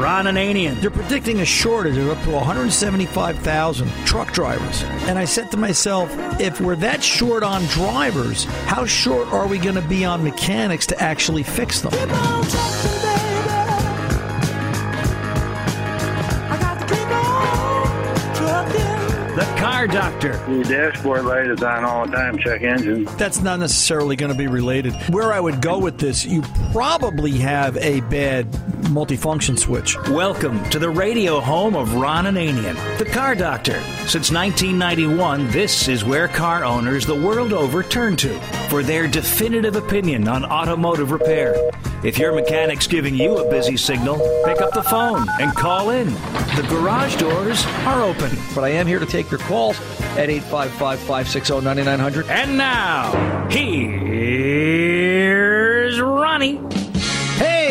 Ron Ananian. They're predicting a shortage of up to 175,000 truck drivers. And I said to myself, if we're that short on drivers, how short are we going to be on mechanics to actually fix them? The Car Doctor. Your dashboard light is on all the time. Check engine. That's not necessarily going to be related. Where I would go with this, you probably have a bad multifunction switch. Welcome to the radio home of Ron Ananian, the Car Doctor. Since 1991, this is where car owners the world over turn to for their definitive opinion on automotive repair. If your mechanic's giving you a busy signal, pick up the phone and call in. The garage doors are open. But I am here to take your calls at 855 560 9900. And now, here's Ronnie.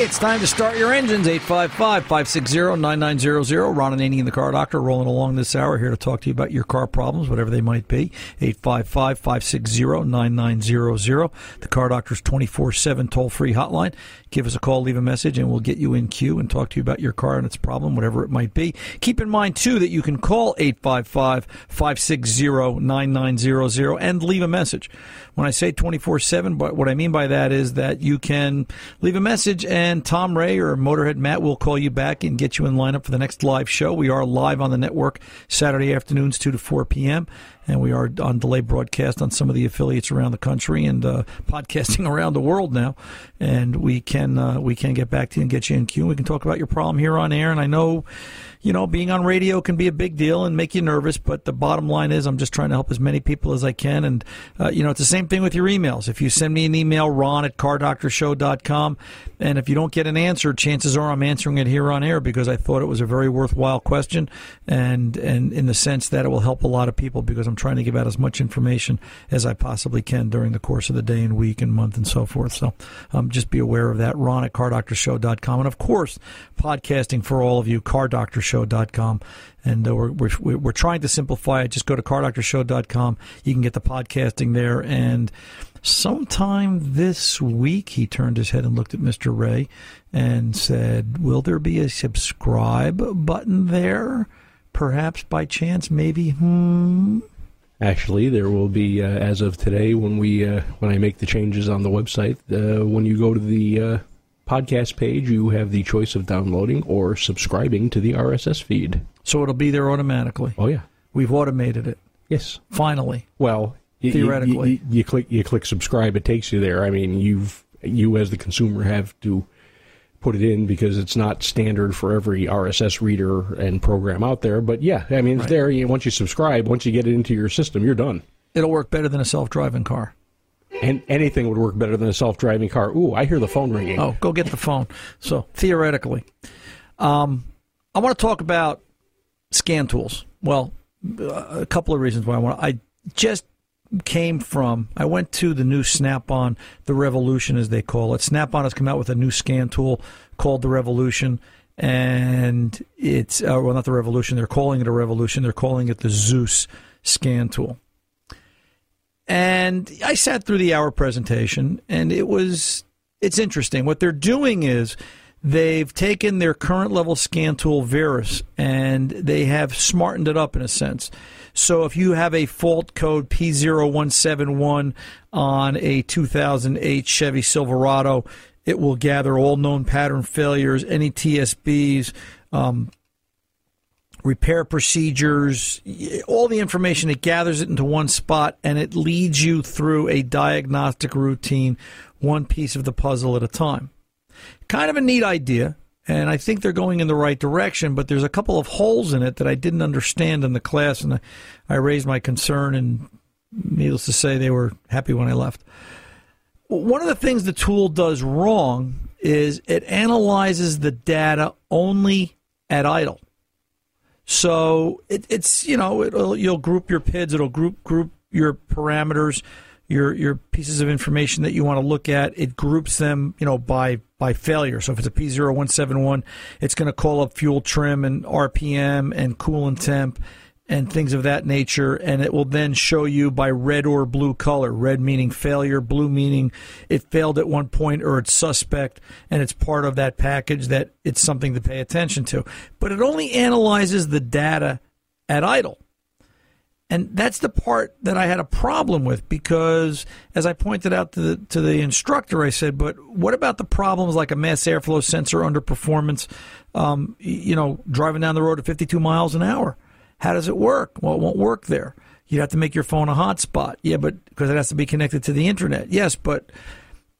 It's time to start your engines. 855 560 9900. Ron Ananian the Car Doctor rolling along this hour here to talk to you about your car problems, whatever they might be. 855 560 9900. The Car Doctor's 24 7 toll free hotline. Give us a call, leave a message, and we'll get you in queue and talk to you about your car and its problem, whatever it might be. Keep in mind, too, that you can call 855 560 9900 and leave a message. When I say 24 7, but what I mean by that is that you can leave a message and Tom Ray or Motorhead Matt will call you back and get you in lineup for the next live show. We are live on the network Saturday afternoons, 2 to 4 p.m and we are on delay broadcast on some of the affiliates around the country and uh, podcasting around the world now. And we can uh, we can get back to you and get you in queue. We can talk about your problem here on air. And I know, you know, being on radio can be a big deal and make you nervous. But the bottom line is, I'm just trying to help as many people as I can. And uh, you know, it's the same thing with your emails. If you send me an email, Ron at cardoctorshow.com, and if you don't get an answer, chances are I'm answering it here on air because I thought it was a very worthwhile question, and and in the sense that it will help a lot of people because I'm trying to give out as much information as I possibly can during the course of the day and week and month and so forth. So um, just be aware of that. Ron at cardoctorshow.com. And of course, podcasting for all of you, cardoctorshow.com. And uh, we're, we're, we're trying to simplify it. Just go to cardoctorshow.com. You can get the podcasting there. And sometime this week, he turned his head and looked at Mr. Ray and said, Will there be a subscribe button there? Perhaps by chance, maybe. Hmm. Actually, there will be uh, as of today when we uh, when I make the changes on the website. Uh, when you go to the uh, podcast page, you have the choice of downloading or subscribing to the RSS feed. So it'll be there automatically. Oh yeah, We've automated it. yes. Finally. Well, Theoretically. y- you click you click subscribe, it takes you there. I mean, you've you as the consumer have to put it in because it's not standard for every RSS reader and program out there. But yeah, I mean, it's Right. there. You, once you subscribe, once you get it into your system, you're done. It'll work better than a self driving car. And anything would work better than a self-driving car. Ooh, I hear the phone ringing. Oh, go get the phone. So theoretically, um, I want to talk about scan tools. Well, a couple of reasons why I want. to. I just came from. I went to the new Snap-on, the Revolution as they call it. Snap-on has come out with a new scan tool called the Revolution, and it's uh, well, not the Revolution. They're calling it a Revolution. They're calling it the Zeus scan tool. And I sat through the hour presentation, and it was it's interesting. What they're doing is they've taken their current level scan tool Verus and they have smartened it up in a sense. So if you have a fault code P0171 on a 2008 Chevy Silverado, it will gather all known pattern failures, any TSBs, um, repair procedures, all the information. It gathers it into one spot and it leads you through a diagnostic routine, one piece of the puzzle at a time. Kind of a neat idea, and I think they're going in the right direction, but there's a couple of holes in it that I didn't understand in the class, and I, I raised my concern, and needless to say, they were happy when I left. One of the things the tool does wrong is it analyzes the data only at idle. So it, it's you know it'll, you'll group your PIDs, it'll group group your parameters, your your pieces of information that you want to look at. It groups them you know by by failure. So if it's a P0171, it's going to call up fuel trim and RPM and coolant temp and things of that nature. And it will then show you by red or blue color red meaning failure, blue meaning it failed at one point or it's suspect, and it's part of that package that it's something to pay attention to. But it only analyzes the data at idle. And that's the part that I had a problem with because, as I pointed out to the to the instructor, I said, "But what about the problems like a mass airflow sensor underperformance? Um, you know, driving down the road at 52 miles an hour. How does it work? Well, it won't work there. You'd have to make your phone a hotspot. Yeah, but because it has to be connected to the internet. Yes, but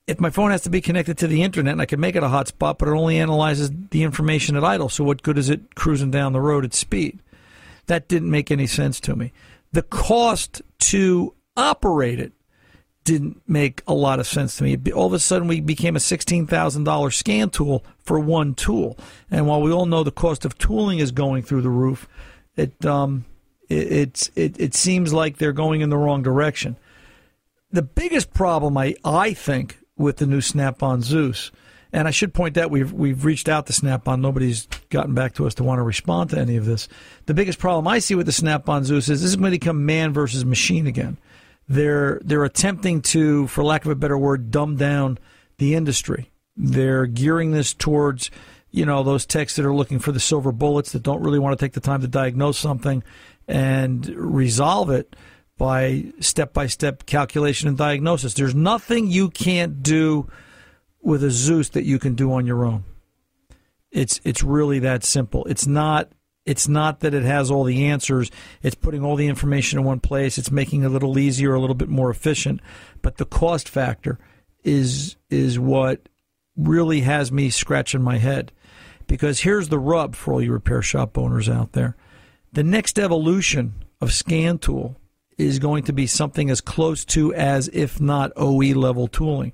if my phone has to be connected to the internet and I can make it a hotspot, but it only analyzes the information at idle. So what good is it cruising down the road at speed? That didn't make any sense to me the cost to operate it didn't make a lot of sense to me. All of a sudden, we became a $16,000 scan tool for one tool. And while we all know the cost of tooling is going through the roof, it, um, it, it, it seems like they're going in the wrong direction. The biggest problem, I, I think, with the new Snap on Zeus and I should point out we've we've reached out to Snap-on. Nobody's gotten back to us to want to respond to any of this. The biggest problem I see with the Snap-on Zeus is this is going to become man versus machine again. They're they're attempting to, for lack of a better word, dumb down the industry. They're gearing this towards you know those techs that are looking for the silver bullets that don't really want to take the time to diagnose something and resolve it by step by step calculation and diagnosis. There's nothing you can't do with a Zeus that you can do on your own. It's it's really that simple. It's not it's not that it has all the answers. It's putting all the information in one place. It's making it a little easier, a little bit more efficient. But the cost factor is is what really has me scratching my head. Because here's the rub for all you repair shop owners out there. The next evolution of scan tool is going to be something as close to as if not OE level tooling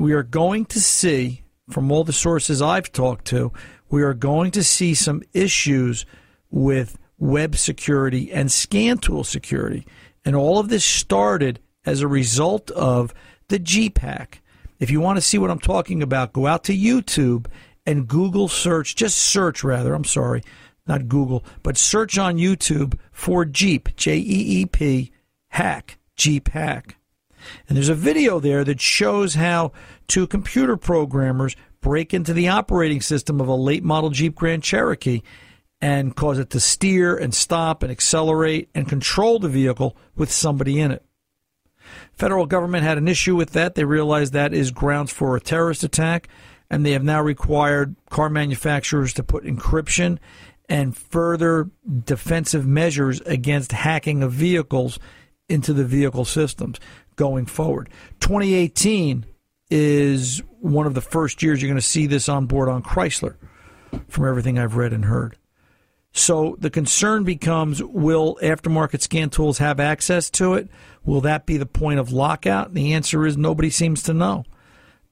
we are going to see, from all the sources I've talked to, we are going to see some issues with web security and scan tool security. And all of this started as a result of the Jeep hack. If you want to see what I'm talking about, go out to YouTube and Google search, just search rather, I'm sorry, not Google, but search on YouTube for Jeep, J E E P, hack, Jeep hack. And there's a video there that shows how two computer programmers break into the operating system of a late model Jeep Grand Cherokee and cause it to steer and stop and accelerate and control the vehicle with somebody in it. Federal government had an issue with that. They realized that is grounds for a terrorist attack, and they have now required car manufacturers to put encryption and further defensive measures against hacking of vehicles into the vehicle systems going forward. 2018 is one of the first years you're going to see this on board on Chrysler, from everything I've read and heard. So the concern becomes will aftermarket scan tools have access to it? Will that be the point of lockout? the answer is nobody seems to know.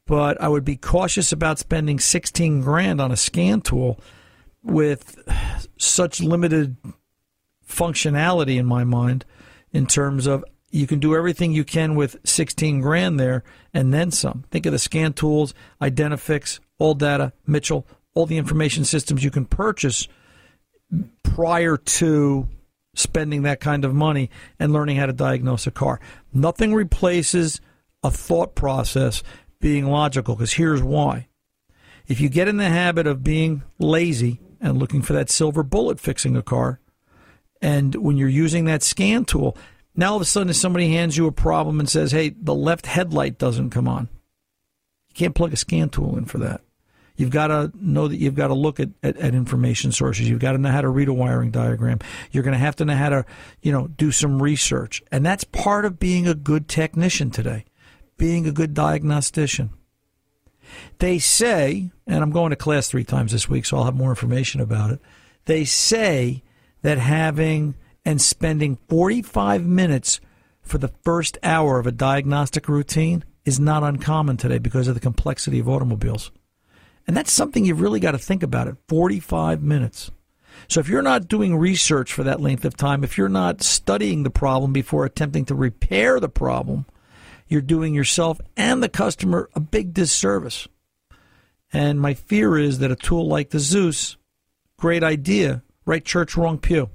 But I would be cautious about spending 16 grand on a scan tool with such limited functionality in my mind in terms of you can do everything you can with 16 grand there and then some. Think of the scan tools, Identifix, ALLDATA, Mitchell, all the information systems you can purchase prior to spending that kind of money and learning how to diagnose a car. Nothing replaces a thought process being logical because here's why. If you get in the habit of being lazy and looking for that silver bullet fixing a car, and when you're using that scan tool, now all of a sudden, if somebody hands you a problem and says, "Hey, the left headlight doesn't come on," you can't plug a scan tool in for that. You've got to know that you've got to look at, at, at, information sources. You've got to know how to read a wiring diagram. You're going to have to know how to, you know, do some research. And that's part of being a good technician today, being a good diagnostician. They say, and I'm going to class three times this week, so I'll have more information about it. They say that having and spending 45 minutes for the first hour of a diagnostic routine is not uncommon today because of the complexity of automobiles. And that's something you've really got to think about it 45 minutes. So if you're not doing research for that length of time, if you're not studying the problem before attempting to repair the problem, you're doing yourself and the customer a big disservice. And my fear is that a tool like the Zeus, great idea, right church, wrong pew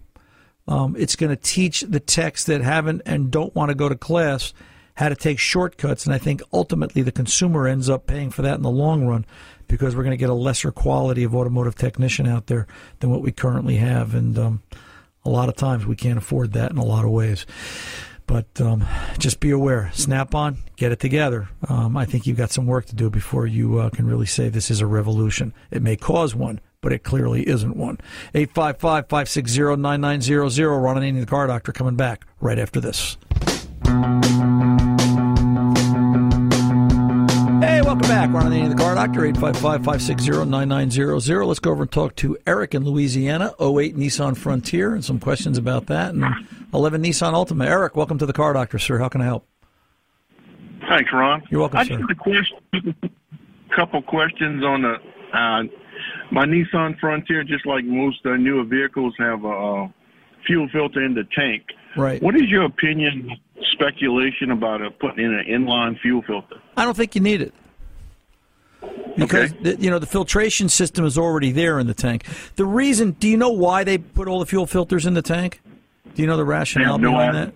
Um, it's going to teach the techs that haven't and don't want to go to class how to take shortcuts. And I think ultimately the consumer ends up paying for that in the long run because we're going to get a lesser quality of automotive technician out there than what we currently have. And um, a lot of times we can't afford that in a lot of ways. But um, just be aware. Snap on, get it together. Um, I think you've got some work to do before you uh, can really say this is a revolution. It may cause one, but it clearly isn't one. 855 560 9900. Ron Ananian, the car doctor, coming back right after this. Hey, welcome back. Ron Ananian, the car doctor, 855-560-9900. Let's go over and talk to Eric in Louisiana, 08 Nissan Frontier, and some questions about that, and 11 Nissan Altima. Eric, welcome to the car doctor, sir. How can I help? Thanks, Ron. You're welcome, I sir. just have a question, couple questions on the uh, my Nissan Frontier. Just like most uh, newer vehicles, have a fuel filter in the tank. Right. What is your opinion, speculation about uh, putting in an inline fuel filter? I don't think you need it. Because Okay. the, you know the filtration system is already there in the tank. The reason, do you know why they put all the fuel filters in the tank? Do you know the rationale no behind idea. that?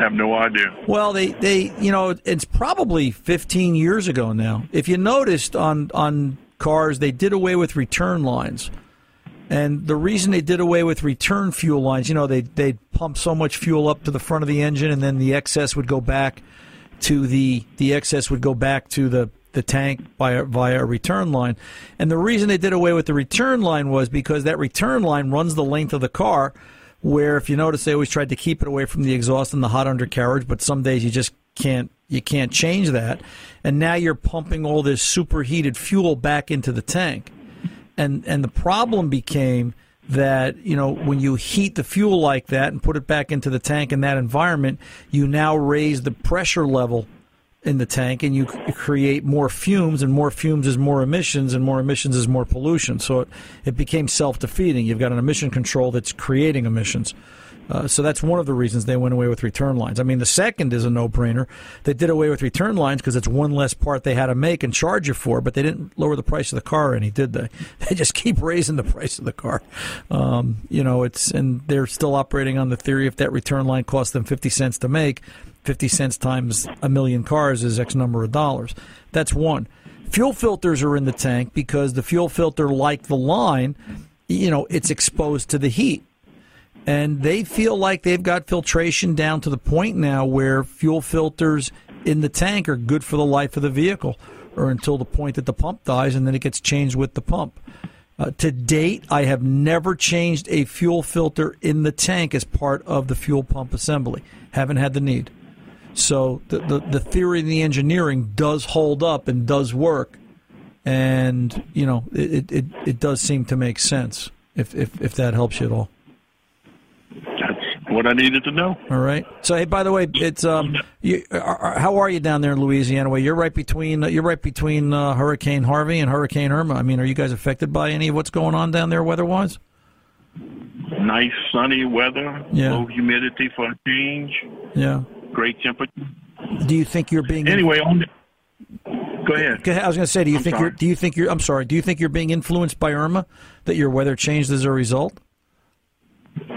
I have no idea. Well, they, they you know it's probably 15 years ago now. If you noticed on on cars, they did away with return lines, and the reason they did away with return fuel lines, you know, they they pump so much fuel up to the front of the engine, and then the excess would go back to the the excess would go back to the the tank via via a return line. And the reason they did away with the return line was because that return line runs the length of the car. Where if you notice, they always tried to keep it away from the exhaust and the hot undercarriage, but some days you just can't you can't change that. And now you're pumping all this superheated fuel back into the tank. And and the problem became that you know when you heat the fuel like that and put it back into the tank in that environment, you now raise the pressure level in the tank and you create more fumes and more fumes is more emissions and more emissions is more pollution. So it, it became self-defeating. You've got an emission control that's creating emissions uh, so that's one of the reasons they went away with return lines. I mean, the second is a no-brainer. They did away with return lines because it's one less part they had to make and charge you for, but they didn't lower the price of the car any, did they? They just keep raising the price of the car. Um, you know, it's and they're still operating on the theory if that return line costs them fifty cents to make, fifty cents times a million cars is X number of dollars. That's one. Fuel filters are in the tank because the fuel filter, like the line, you know, it's exposed to the heat and they feel like they've got filtration down to the point now where fuel filters in the tank are good for the life of the vehicle or until the point that the pump dies and then it gets changed with the pump. Uh, to date, I have never changed a fuel filter in the tank as part of the fuel pump assembly. Haven't had the need. So the, the, the theory and the engineering does hold up and does work. And, you know, it, it, it does seem to make sense if, if, if that helps you at all. What I needed to know. All right. So, hey, by the way, it's um, you, are, are- how are you down there in Louisiana? Well, you're right between uh, you're right between uh, Hurricane Harvey and Hurricane Irma. I mean, are you guys affected by any of what's going on down there weather-wise? Nice sunny weather, Yeah. low humidity for a change, Yeah. great temperature. Do you think you're being Anyway, on the, go ahead. Go ahead. I was going to say, do you I'm think sorry. you're do you think you're I'm sorry, do you think you're being influenced by Irma that your weather changed as a result?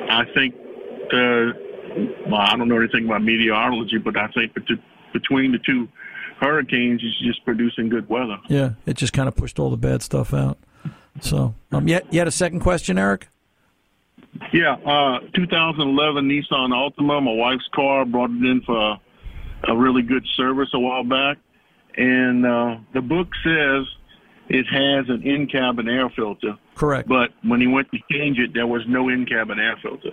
I think, uh, well, I don't know anything about meteorology, but I think bet- between the two hurricanes, it's just producing good weather. Yeah, it just kind of pushed all the bad stuff out. So, um, yet you had a second question, Eric? Yeah, uh, 2011 Nissan Altima, my wife's car, brought it in for a really good service a while back, and uh, the book says it has an in-cabin air filter, Correct. but when he went to change it, there was no in-cabin air filter.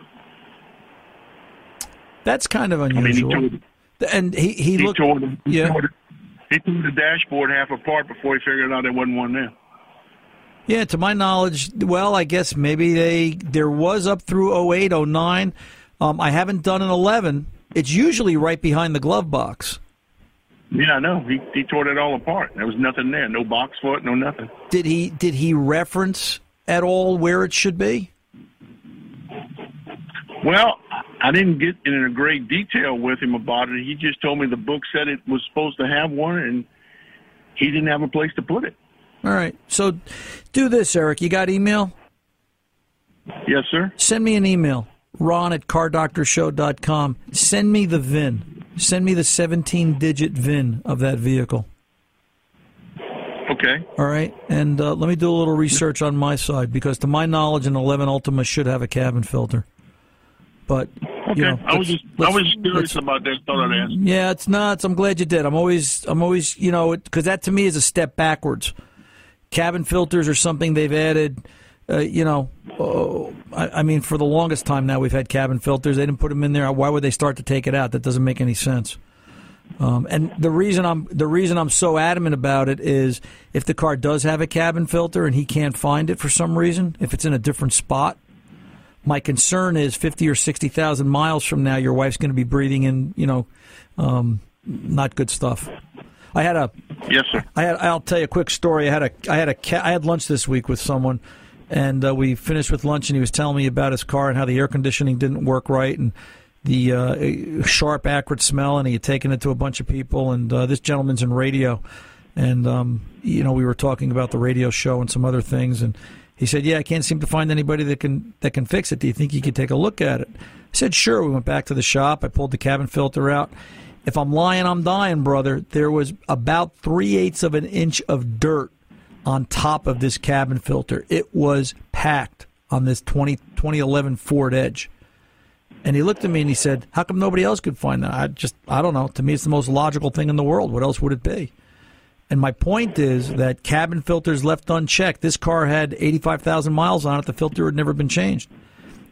That's kind of I mean, he unusual. and he he, he looked tore, the, he, yeah. tore the, he tore the dashboard half apart before he figured out there wasn't one there. Yeah, to my knowledge, well, I guess maybe they there was up through 08, 09. Um, I haven't done an 11. It's usually right behind the glove box. Yeah, I know. He he tore it all apart. There was nothing there. No box for it. No nothing. Did he did he reference at all where it should be? Well, I didn't get in a great detail with him about it. He just told me the book said it was supposed to have one, and he didn't have a place to put it. All right. So do this, Eric. You got email? Yes, sir. Send me an email. ron at cardoctorshow.com. Send me the VIN. Send me the 17 digit VIN of that vehicle. Okay. All right. And uh, let me do a little research on my side because, to my knowledge, an 11 Altima should have a cabin filter. But Okay. you know, I was just I was curious about that. Thought I'd ask. yeah, it's nuts. I'm glad you did. I'm always, I'm always, you know, because that to me is a step backwards. Cabin filters are something they've added. Uh, you know, oh, I, I mean, for the longest time now, we've had cabin filters. They didn't put them in there. Why would they start to take it out? That doesn't make any sense. Um, and the reason I'm the reason I'm so adamant about it is if the car does have a cabin filter and he can't find it for some reason, if it's in a different spot, my concern is fifty or sixty thousand miles from now, your wife's going to be breathing in, you know, um, not good stuff. I had a Yes, sir. I had, I'll tell you a quick story. I had a I had a I had lunch this week with someone, and uh, we finished with lunch, and he was telling me about his car and how the air conditioning didn't work right, and the uh, sharp, acrid smell, and he had taken it to a bunch of people. And uh, this gentleman's in radio, and um, you know we were talking about the radio show and some other things, and he said, "Yeah, I can't seem to find anybody that can that can fix it. Do you think you could take a look at it?" I said, "Sure." We went back to the shop. I pulled the cabin filter out. If I'm lying, I'm dying, brother. There was about three eighths of an inch of dirt on top of this cabin filter. It was packed on this 20, 2011 Ford Edge. And he looked at me and he said, How come nobody else could find that? I just, I don't know. To me, it's the most logical thing in the world. What else would it be? And my point is that cabin filters left unchecked. This car had 85,000 miles on it. The filter had never been changed.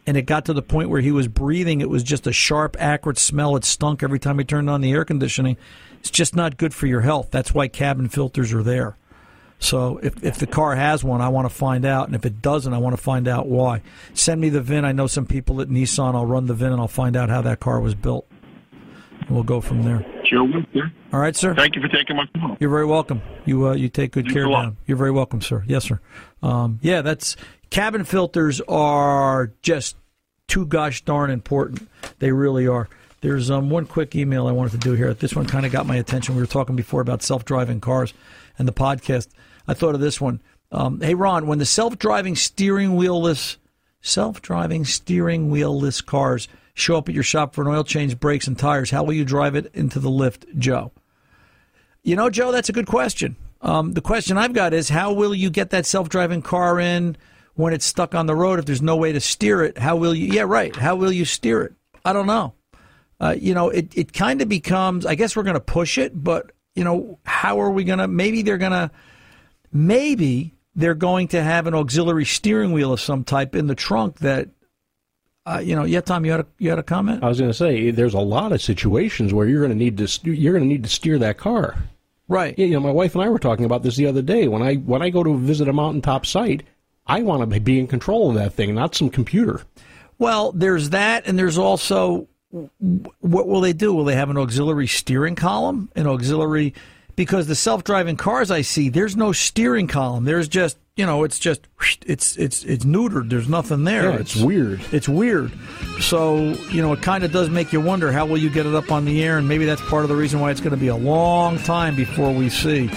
And it got to the point where he was breathing. It was just a sharp, acrid smell. It stunk every time he turned on the air conditioning. It's just not good for your health. That's why cabin filters are there. So if, if the car has one, I want to find out. And if it doesn't, I want to find out why. Send me the VIN. I know some people at Nissan. I'll run the VIN and I'll find out how that car was built. And we'll go from there. Sure will, sir. All right, sir? Thank you for taking my call. You're very welcome. You uh, you take good Thanks care down. You're very welcome, sir. Yes, sir. Um, yeah, that's cabin filters are just too gosh darn important. They really are. There's um, one quick email I wanted to do here. This one kind of got my attention. We were talking before about self-driving cars and the podcast. I thought of this one. Um, hey, Ron, when the self-driving steering wheelless, self-driving steering wheelless cars show up at your shop for an oil change, brakes, and tires, how will you drive it into the lift, Joe? You know, Joe, that's a good question. Um, the question I've got is how will you get that self driving car in when it's stuck on the road if there's no way to steer it? How will you? Yeah, right. How will you steer it? I don't know. Uh, you know, it, it kind of becomes, I guess we're going to push it, but, you know, how are we going to? Maybe they're going to, maybe they're going to have an auxiliary steering wheel of some type in the trunk that, uh, you know, yeah, Tom, you had a, you had a comment? I was going to say, there's a lot of situations where you're going to need to you're going to need to steer that car. Right. Yeah, you know, my wife and I were talking about this the other day. When I when I go to visit a mountaintop site, I want to be in control of that thing, not some computer. Well, there's that, and there's also what will they do? Will they have an auxiliary steering column? An auxiliary because the self-driving cars I see, there's no steering column. There's just you know, it's just it's it's it's neutered. There's nothing there. Yeah, it's weird. It's weird. So you know, it kind of does make you wonder how will you get it up on the air, and maybe that's part of the reason why it's going to be a long time before we see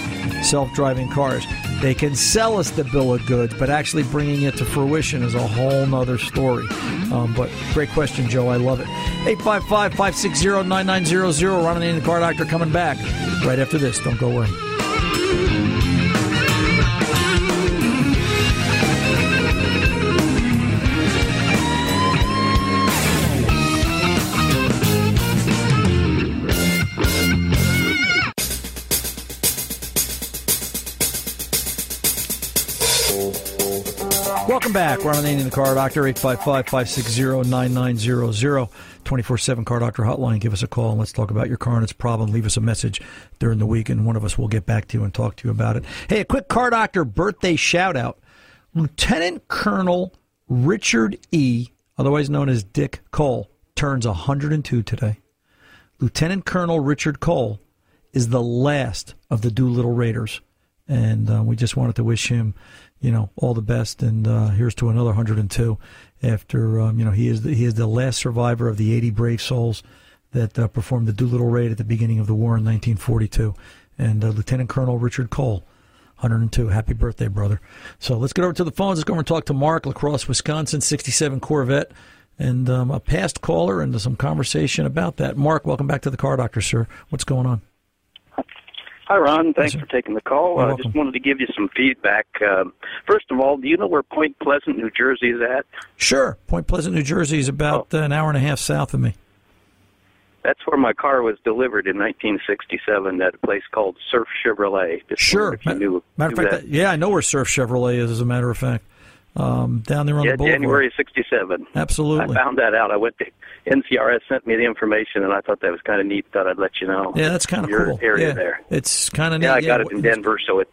self-driving cars. They can sell us the bill of goods, but actually bringing it to fruition is a whole nother story. Um, but great question, Joe. I love it. 855 560 9900. Ron and the Car Doctor coming back right after this. Don't go away. Welcome back. Ron Ananian, the Car Doctor, 855-560-9900, 24-7 Car Doctor Hotline. Give us a call and let's talk about your car and its problem. Leave us a message during the week and one of us will get back to you and talk to you about it. Hey, a quick Car Doctor birthday shout out. Lieutenant Colonel Richard E., otherwise known as Dick Cole, turns 102 today. Lieutenant Colonel Richard Cole is the last of the Doolittle Raiders. And uh, we just wanted to wish him, you know, all the best. And uh, here's to another 102. After um, you know, he is the, he is the last survivor of the 80 brave souls that uh, performed the Doolittle raid at the beginning of the war in 1942. And uh, Lieutenant Colonel Richard Cole, 102. Happy birthday, brother. So let's get over to the phones. Let's go over and talk to Mark, La Crosse, Wisconsin, 67 Corvette. and um, a past caller and some conversation about that. Mark, welcome back to the Car Doctor, sir. What's going on? Hi, Ron. Thanks Yes, for taking the call. I uh, just wanted to give you some feedback. Um, first of all, do you know where Point Pleasant, New Jersey is at? Sure. Point Pleasant, New Jersey is about uh, an hour and a half south of me. That's where my car was delivered in 1967 at a place called Surf Chevrolet. Just Sure. wondered If you Ma- knew, Matter of fact, that- yeah, I know where Surf Chevrolet is. As a matter of fact, um, down there on yeah, the boulevard. January of 67. Absolutely. I found that out. I went to NCRS sent me the information, and I thought that was kind of neat. Thought I'd let you know. Yeah, that's kind of Your cool. area yeah. there. It's kind of neat. Yeah, I got it in Denver, so it's.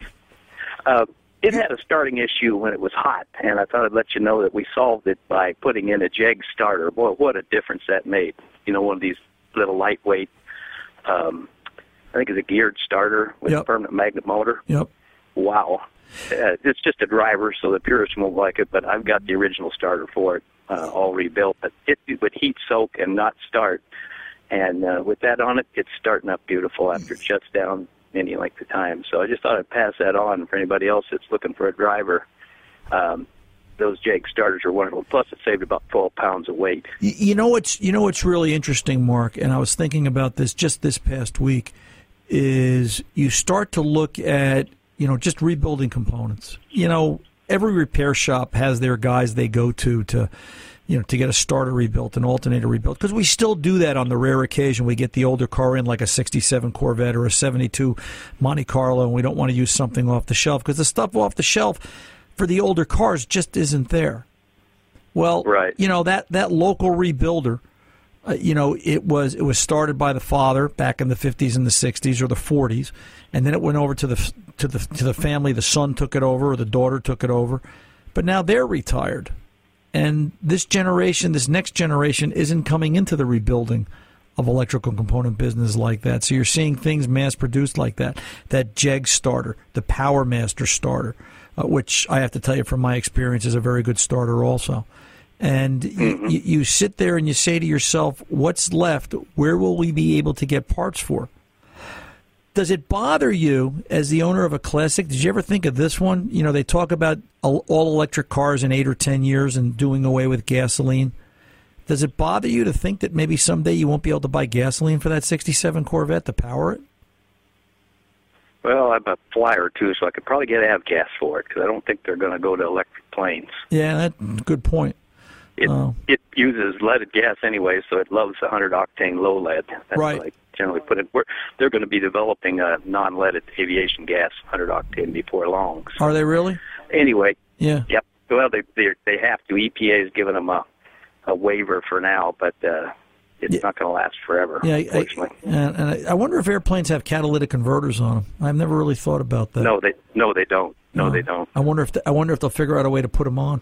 Uh, it had a starting issue when it was hot, and I thought I'd let you know that we solved it by putting in a Jeg starter. Boy, what a difference that made! You know, one of these little lightweight. Um, I think it's a geared starter with Yep. a permanent magnet motor. Yep. Wow, uh, it's just a driver, so the purists won't like it. But I've got the original starter for it, uh, all rebuilt. But it, it would heat soak and not start. And uh, with that on it, it's starting up beautiful after it shuts down any length of time. So I just thought I'd pass that on for anybody else that's looking for a driver. Um, those Jake starters are wonderful. Plus, it saved about 12 pounds of weight. You know what's you know what's really interesting, Mark, and I was thinking about this just this past week, is you start to look at you know just rebuilding components. You know, every repair shop has their guys they go to to you know to get a starter rebuilt, an alternator rebuilt, because we still do that on the rare occasion we get the older car in like a '67 Corvette or a '72 Monte Carlo, and we don't want to use something off the shelf because the stuff off the shelf for the older cars just isn't there. Well, Right. you know that that local rebuilder, uh, you know, it was it was started by the father back in the 50s and the 60s or the 40s, and then it went over to the to the to the family. The son took it over, or the daughter took it over, but now they're retired, and this generation, this next generation, isn't coming into the rebuilding of electrical component business like that. So you're seeing things mass produced like that. That Jeg starter, the Power Master starter, uh, which I have to tell you from my experience is a very good starter also. And y mm-hmm. y- you sit there and you say to yourself, what's left? Where will we be able to get parts for? Does it bother you as the owner of a classic? Did you ever think of this one? You know, they talk about all electric cars in eight or ten years and doing away with gasoline. Does it bother you to think that maybe someday you won't be able to buy gasoline for that 67 Corvette to power it? Well, I'm a flyer too, so I could probably get avgas for it because I don't think they're going to go to electric planes. Yeah, that good point. It Oh. it uses leaded gas anyway, so it loves the 100 octane low lead. That's Right. generally put it. We're, they're going to be developing a non-leaded aviation gas 100 octane before long. So Are they really? anyway, Yeah. yep. Well, they they they have to. EPA has given them a a waiver for now, but uh, it's Yeah. not going to last forever. Yeah, I, and, and I- I wonder if airplanes have catalytic converters on them. I've never really thought about that. no, they no they don't. No, Uh, they don't. I wonder if I wonder if they'll figure out a way to put them on.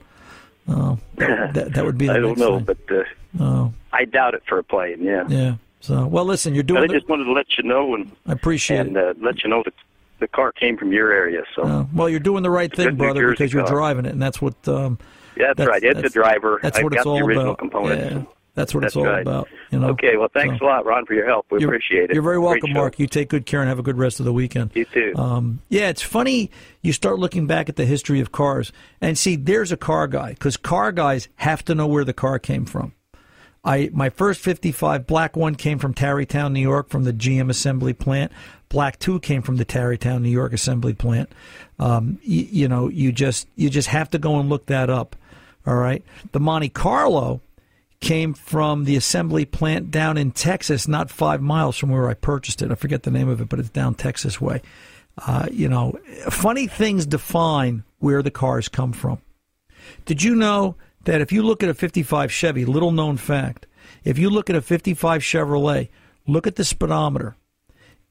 Uh, that, that, would be. The I don't know, thing. but uh, Oh, I doubt it for a plane. Yeah. yeah. So, well, listen, you're But doing. I The, just wanted to let you know and I appreciate and it. uh, let you know that the car came from your area. So Uh, well, you're doing the right thing, brother, because you're car. driving it, and that's what. Um, yeah, that's, that's- right. It's that's- a driver. that's I've what got it's all the original about. components. Yeah, that's what That's it's all right. about. You know. Okay, well, thanks So- a lot, Ron, for your help. We appreciate it. You're very Great welcome, show. Mark. You take good care and have a good rest of the weekend. You too. Um, yeah, it's funny. You start looking back at the history of cars and see there's a car guy because car guys have to know where the car came from. I my first 55 black one came from Tarrytown, New York, from the GM assembly plant. Black two came from the Tarrytown, New York assembly plant. Um, you, you know, you just you just have to go and look that up. All right, the Monte Carlo came from the assembly plant down in Texas, not five miles from where I purchased it. I forget the name of it, but it's down Texas way. Uh, you know, funny things define where the cars come from. Did you know that if you look at a 55 Chevy, little known fact, if you look at a 55 Chevrolet, look at the speedometer.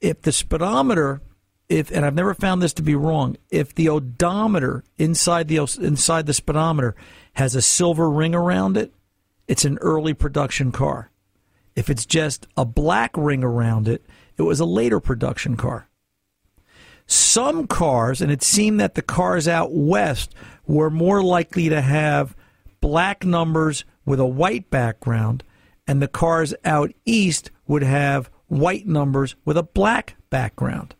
If the speedometer, if and I've never found this to be wrong, if the odometer inside the inside the speedometer has a silver ring around it, it's an early production car. If it's just a black ring around it, it was a later production car. Some cars, and it seemed that the cars out west were more likely to have black numbers with a white background, and the cars out east would have white numbers with a black background.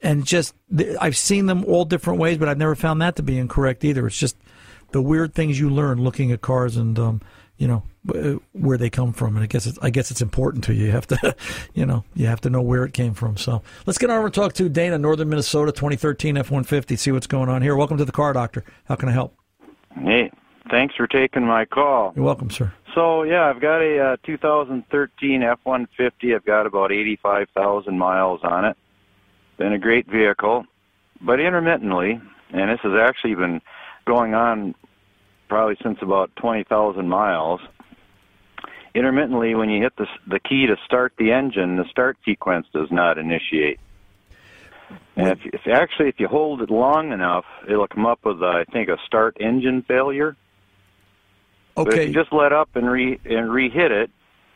And just, I've seen them all different ways, but I've never found that to be incorrect either. It's just the weird things you learn looking at cars and, um, you know, where they come from, and I guess it's, I guess it's important to you. You have to, you know, you have to know where it came from. So let's get over and talk to Dana, Northern Minnesota, 2013 F150. See what's going on here. Welcome to the Car Doctor. How can I help? Hey, thanks for taking my call. You're welcome, sir. So yeah, I've got a uh, 2013 F150. I've got about 85,000 miles on it. Been a great vehicle, but intermittently, and this has actually been going on probably since about 20,000 miles. Intermittently, when you hit the, the key to start the engine, the start sequence does not initiate. And if, if actually if you hold it long enough, it'll come up with I think a start engine failure. But if Okay. you just let up and re and re-hit it,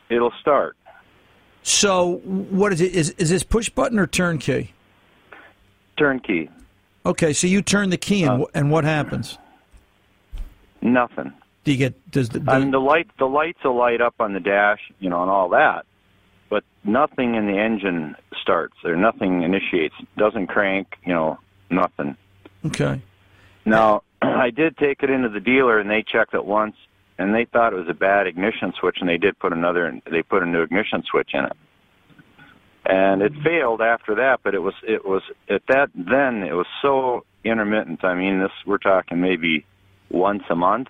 it'll start. So what is it? Is is this push button or turnkey? Turnkey, Okay, so you turn the key and, uh, wh- and what happens? Nothing. Do you get does the, I mean the light the lights will light up on the dash, you know, and all that, but nothing in the engine starts or nothing initiates, doesn't crank, you know, nothing. okay? Now, I did take it into the dealer and they checked it once and they thought it was a bad ignition switch and they did put another they put a new ignition switch in it. And it failed after that, but it was it was at that then it was so intermittent. I mean, this we're talking maybe once a month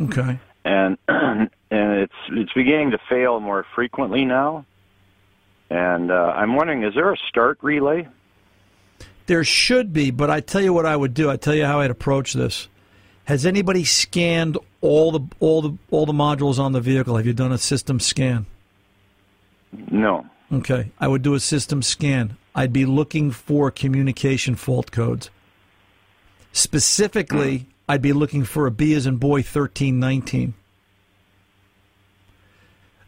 Okay. and and it's it's beginning to fail more frequently now. And uh, I'm wondering, is there a start relay? There should be, but I tell you what I would do. I tell you how I'd approach this. Has anybody scanned all the all the all the modules on the vehicle? Have you done a system scan? No. Okay, I would do a system scan. I'd be looking for communication fault codes. Specifically, I'd be looking for a B as in boy thirteen nineteen.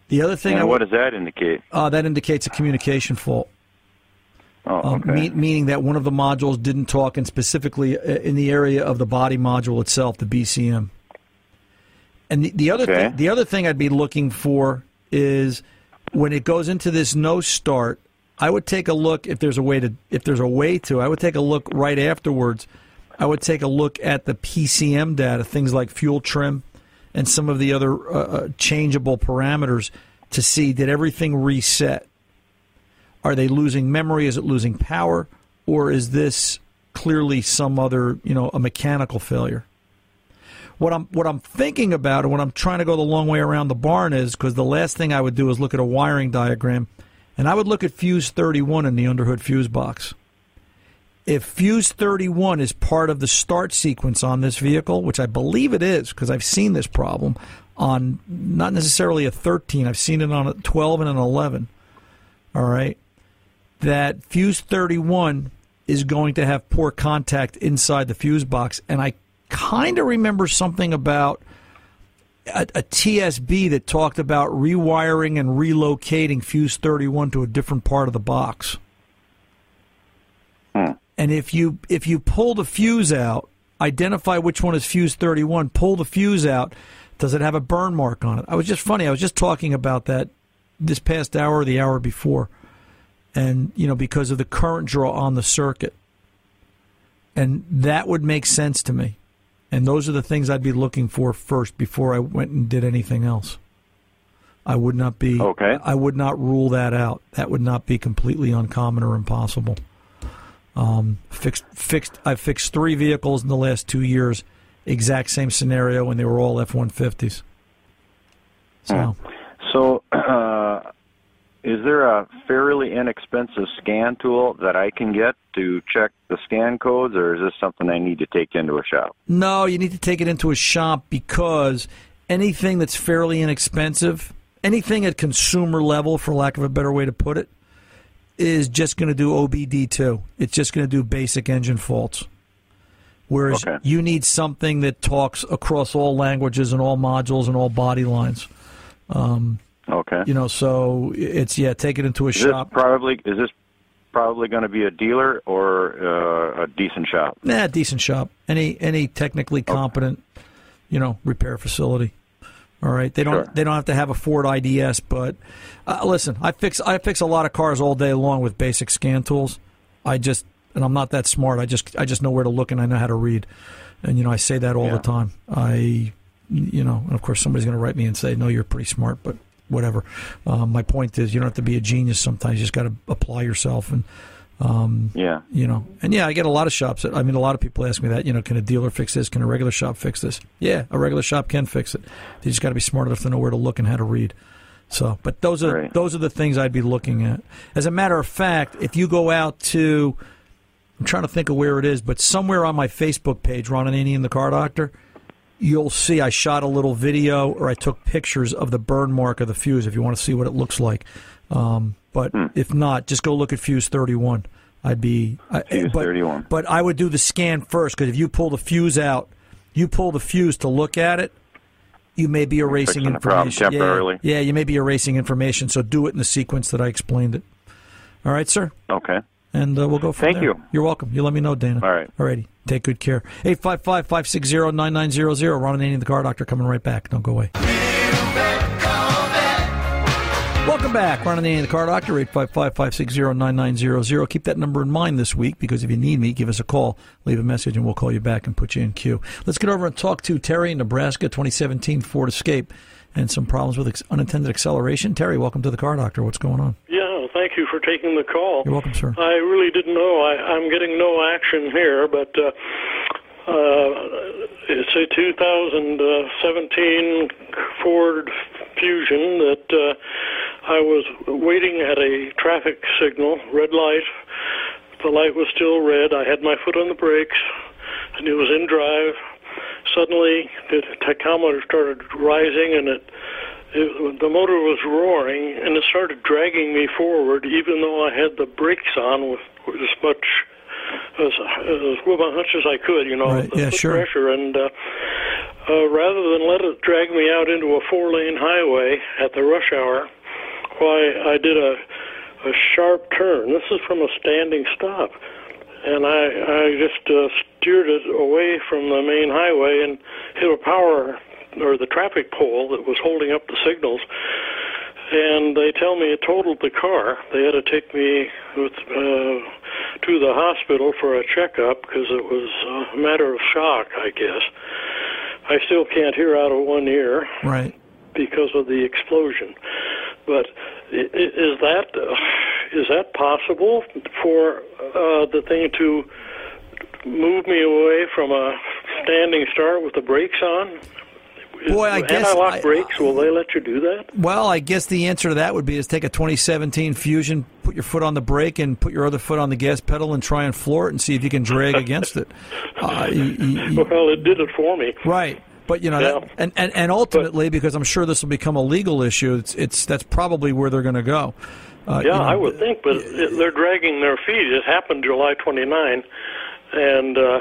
The other thing would, what does that indicate? uh, that indicates a communication fault. Oh, Um, okay. me- meaning that one of the modules didn't talk, and specifically uh, in the area of the body module itself, the BCM. And the, the other Okay. thing, the other thing I'd be looking for is when it goes into this no start. I would take a look if there's a way to if there's a way to. I would take a look right afterwards. I would take a look at the PCM data, things like fuel trim, and some of the other uh, uh, changeable parameters to see did everything reset. Are they losing memory? Is it losing power? Or is this clearly some other, you know, a mechanical failure? What I'm what I'm thinking about and what I'm trying to go the long way around the barn is because the last thing I would do is look at a wiring diagram and I would look at fuse 31 in the underhood fuse box. If fuse 31 is part of the start sequence on this vehicle, which I believe it is because I've seen this problem on not necessarily a 13, I've seen it on a 12 and an 11. All right that fuse 31 is going to have poor contact inside the fuse box. And I kind of remember something about a, a TSB that talked about rewiring and relocating fuse 31 to a different part of the box. Hmm. And if you if you pull the fuse out, identify which one is fuse 31, pull the fuse out, does it have a burn mark on it? I was just funny. I was just talking about that this past hour or the hour before and you know because of the current draw on the circuit and that would make sense to me and those are the things i'd be looking for first before i went and did anything else i would not be Okay. i would not rule that out that would not be completely uncommon or impossible um, fixed fixed i've fixed three vehicles in the last two years. Exact same scenario and they were all f-150s so. So, uh, is there a fairly inexpensive scan tool that I can get to check the scan codes, or is this something I need to take into a shop? No, you need to take it into a shop because anything that's fairly inexpensive, anything at consumer level, for lack of a better way to put it, is just going to do OBD2. It's just going to do basic engine faults. Whereas Okay. you need something that talks across all languages and all modules and all body lines. Okay. You know, so it's yeah, take it into a is shop. probably is this probably going to be a dealer or uh, a decent shop? Nah, decent shop. Any any technically competent, you know, repair facility. All right, they don't Sure. they don't have to have a Ford IDS, but uh, listen, I fix I fix a lot of cars all day long with basic scan tools. I just and I'm not that smart. I just I just know where to look and I know how to read, and you know I say that all Yeah. the time. I you know, and of course somebody's going to write me and say, no, you're pretty smart, but whatever. Um, my point is, you don't have to be a genius. Sometimes you just got to apply yourself and. Um, Yeah. you know, and yeah, I get a lot of shops. I mean, a lot of people ask me that. You know, can a dealer fix this? Can a regular shop fix this? Yeah, a regular shop can fix it. They just got to be smart enough to know where to look and how to read. So, but those are Right. those are the things I'd be looking at. As a matter of fact, if you go out to, I'm trying to think of where it is, but somewhere on my Facebook page, Ron Ananian and the Car Doctor, you'll see I shot a little video or I took pictures of the burn mark of the fuse. If you want to see what it looks like, um, but if not, just go look at fuse 31. I'd be I, Fuse but, 31. But I would do the scan first because if you pull the fuse out, you pull the fuse to look at it. You may be erasing Fixing the problem information. Yeah. Yeah, you may be erasing information. So do it in the sequence that I explained it. All right, sir. Okay. And uh, we'll go from Thank there. you. You're welcome. You let me know, Dana. All right. All righty. Take good care. 855 560 9900. Ron Ananian, the car doctor, coming right back. Don't go away. Welcome back. Ron Ananian, the car doctor, 855 560 9900. Keep that number in mind this week because if you need me, give us a call, leave a message, and we'll call you back and put you in queue. Let's get over and talk to Terry in Nebraska, 2017 Ford Escape, and some problems with unintended acceleration. Terry, welcome to the car doctor. What's going on? Yeah, thank you for taking the call. You're welcome, sir. I really didn't know. I, I'm getting no action here, but uh, uh, it's a 2017 Ford Fusion that uh, I was waiting at a traffic signal, red light. The light was still red. I had my foot on the brakes, and it was in drive. Suddenly, the tachometer started rising, and it it, the motor was roaring and it started dragging me forward, even though I had the brakes on with, with as much as, as well, as much as I could, you know, Right, the yeah, sure. pressure. And uh, uh, rather than let it drag me out into a four-lane highway at the rush hour, why I did a a sharp turn. This is from a standing stop, and I I just uh, steered it away from the main highway and hit a power or the traffic pole that was holding up the signals. And they tell me it totaled the car. They had to take me with, uh, to the hospital for a checkup because it was uh, a matter of shock, I guess. I still can't hear out of one ear Right. because of the explosion. But is that uh, that possible for uh, the thing to move me away from a standing start with the brakes on? Boy, I guess anti-lock I- brakes. Will they let you do that? Well, I guess the answer to that would be is take a 2017 Fusion, put your foot on the brake, and put your other foot on the gas pedal, and try and floor it, and see if you can drag against it. Uh, you- you- Well, it did it for me. right, but you know, Yeah. that, and, and and ultimately, because I'm sure this will become a legal issue, it's it's that's probably where they're going to go. Uh, Yeah, you know, I would think, but it, they're dragging their feet. It happened July 29, and uh, uh,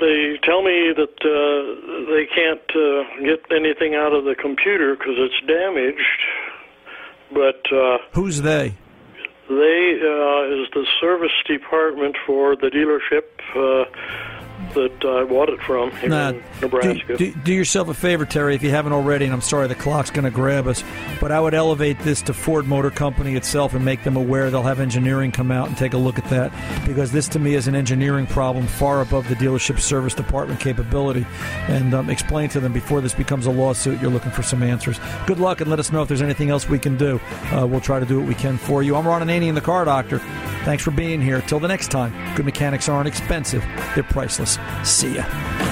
they tell me that uh, they can't uh, get anything out of the computer because it's damaged. Uh, Who's they? they uh, is the service department for the dealership uh, that I bought it from here Nah, in Nebraska. Do, do, do yourself a favor, Terry, if you haven't already, and I'm sorry the clock's going to grab us, but I would elevate this to Ford Motor Company itself and make them aware. They'll have engineering come out and take a look at that because this to me is an engineering problem far above the dealership service department capability. And um, explain to them before this becomes a lawsuit, you're looking for some answers. Good luck and let us know if there's anything else we can do. Uh, we'll try to do what we can for you. I'm Ron Ananian the car doctor. Thanks for being here. Till the next time, good mechanics aren't expensive, they're priceless. See ya.